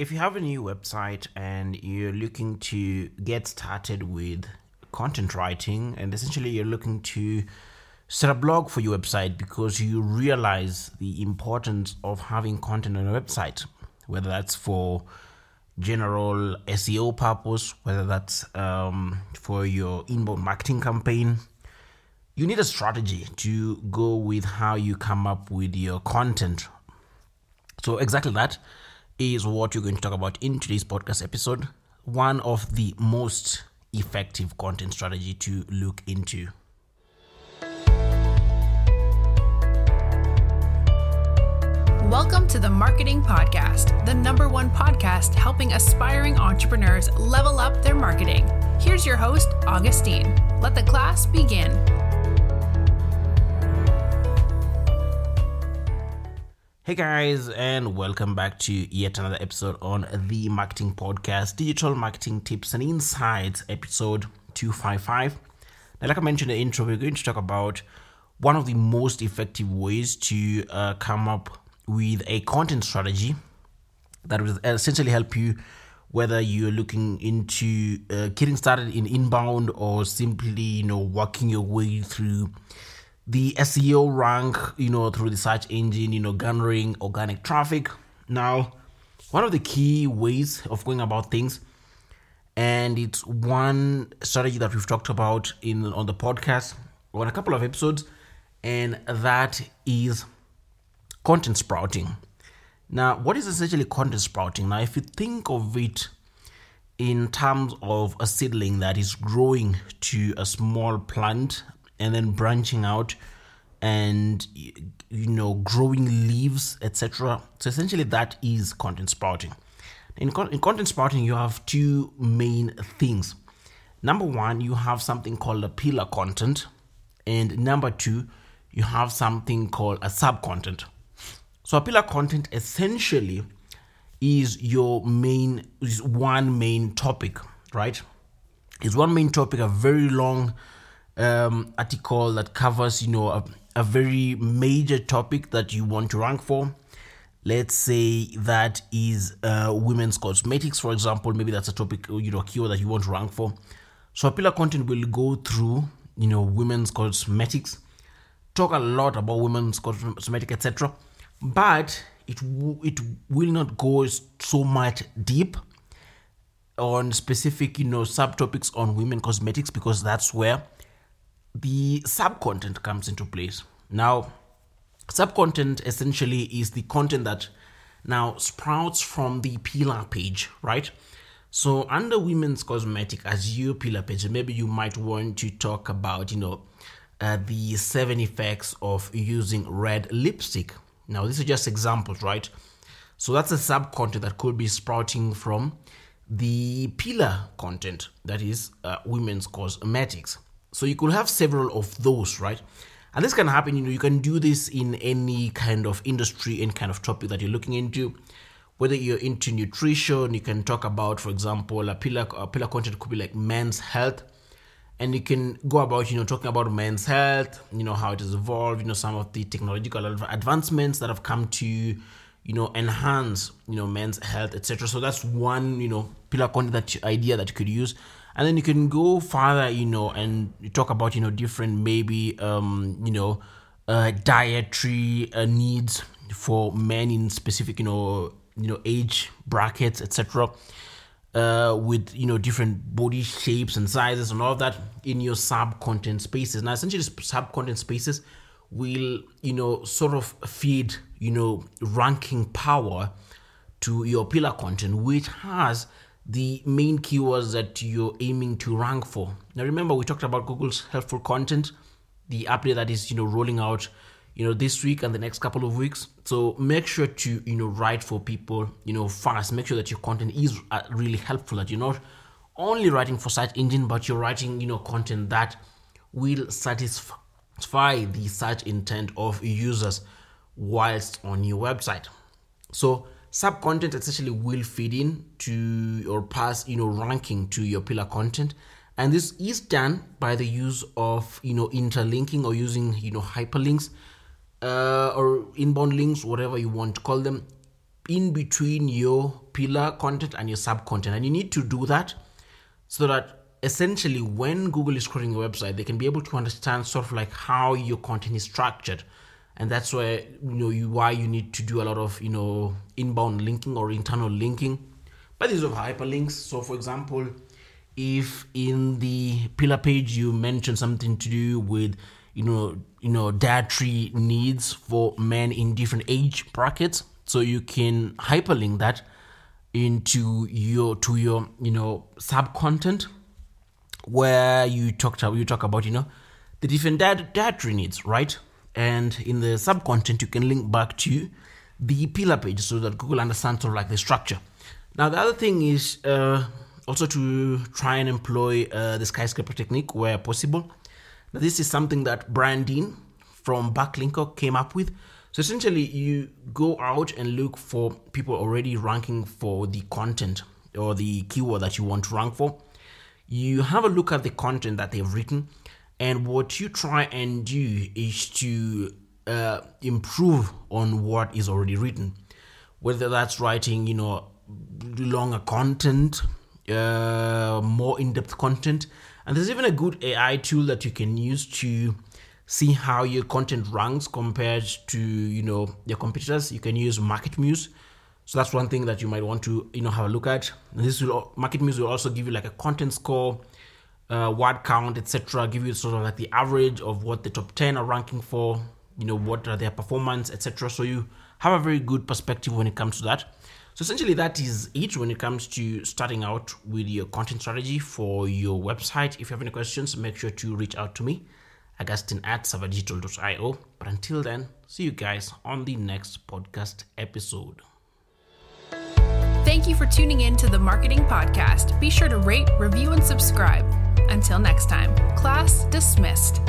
if you have a new website and you're looking to get started with content writing, and essentially you're looking to set a blog for your website because you realize the importance of having content on a website, whether that's for general SEO purpose, whether that's um, for your inbound marketing campaign, you need a strategy to go with how you come up with your content. So, exactly that is what you're going to talk about in today's podcast episode. One of the most effective content strategy to look into. Welcome to the Marketing Podcast, the number one podcast helping aspiring entrepreneurs level up their marketing. Here's your host, Augustine. Let the class begin. Hey guys, and welcome back to yet another episode on the Marketing Podcast Digital Marketing Tips and Insights, episode 255. Now, like I mentioned in the intro, we're going to talk about one of the most effective ways to uh, come up with a content strategy that will essentially help you whether you're looking into uh, getting started in inbound or simply you know working your way through the SEO rank you know through the search engine you know garnering organic traffic now one of the key ways of going about things and it's one strategy that we've talked about in on the podcast on a couple of episodes and that is content sprouting. Now, what is essentially content sprouting? Now, if you think of it in terms of a seedling that is growing to a small plant and then branching out and you know growing leaves etc so essentially that is content sprouting. In, con- in content sprouting you have two main things. Number one you have something called a pillar content and number two you have something called a sub content. So a pillar content essentially is your main is one main topic, right? Is one main topic a very long um, article that covers you know a, a very major topic that you want to rank for. Let's say that is uh, women's cosmetics, for example. Maybe that's a topic you know keyword that you want to rank for. So pillar content will go through you know women's cosmetics, talk a lot about women's cosmetics, etc but it w- it will not go so much deep on specific you know subtopics on women cosmetics because that's where the sub content comes into place now sub content essentially is the content that now sprouts from the pillar page right so under women's cosmetic as your pillar page maybe you might want to talk about you know uh, the seven effects of using red lipstick now, these are just examples, right? So that's a sub content that could be sprouting from the pillar content, that is uh, women's cosmetics. So you could have several of those, right? And this can happen, you know, you can do this in any kind of industry, any kind of topic that you're looking into. Whether you're into nutrition, you can talk about, for example, a pillar, a pillar content could be like men's health and you can go about you know talking about men's health you know how it has evolved you know some of the technological advancements that have come to you know enhance you know men's health etc so that's one you know pillar content that idea that you could use and then you can go further you know and talk about you know different maybe um you know uh, dietary uh, needs for men in specific you know you know age brackets etc uh, with you know different body shapes and sizes and all that in your sub content spaces. Now, essentially, sub content spaces will you know sort of feed you know ranking power to your pillar content, which has the main keywords that you're aiming to rank for. Now, remember we talked about Google's helpful content, the update that is you know rolling out you know this week and the next couple of weeks. So make sure to you know write for people you know fast. Make sure that your content is uh, really helpful that you're not only writing for search engine but you're writing you know content that will satisfy the search intent of users whilst on your website so sub content essentially will feed in to or pass you know ranking to your pillar content and this is done by the use of you know interlinking or using you know hyperlinks uh, or inbound links, whatever you want to call them, in between your pillar content and your sub content. And you need to do that so that essentially when Google is crawling your website, they can be able to understand sort of like how your content is structured. And that's where you know you why you need to do a lot of you know inbound linking or internal linking by the use of hyperlinks. So for example, if in the pillar page you mention something to do with you know you know dietary needs for men in different age brackets so you can hyperlink that into your to your you know sub content where you talked you talk about you know the different dietary needs right and in the sub content you can link back to the pillar page so that google understands sort of like the structure now the other thing is uh, also to try and employ uh, the skyscraper technique where possible now, this is something that Brian Dean from Backlinko came up with. So essentially, you go out and look for people already ranking for the content or the keyword that you want to rank for. You have a look at the content that they've written, and what you try and do is to uh, improve on what is already written. Whether that's writing, you know, longer content, uh, more in depth content, and there's even a good AI tool that you can use to see how your content ranks compared to you know your competitors. You can use MarketMuse, So that's one thing that you might want to you know have a look at. And this will MarketMuse will also give you like a content score, uh, word count, etc. Give you sort of like the average of what the top ten are ranking for. You know what are their performance, etc. So you have a very good perspective when it comes to that. So essentially, that is it when it comes to starting out with your content strategy for your website. If you have any questions, make sure to reach out to me, Augustine at savadigital.io. But until then, see you guys on the next podcast episode. Thank you for tuning in to the Marketing Podcast. Be sure to rate, review, and subscribe. Until next time, class dismissed.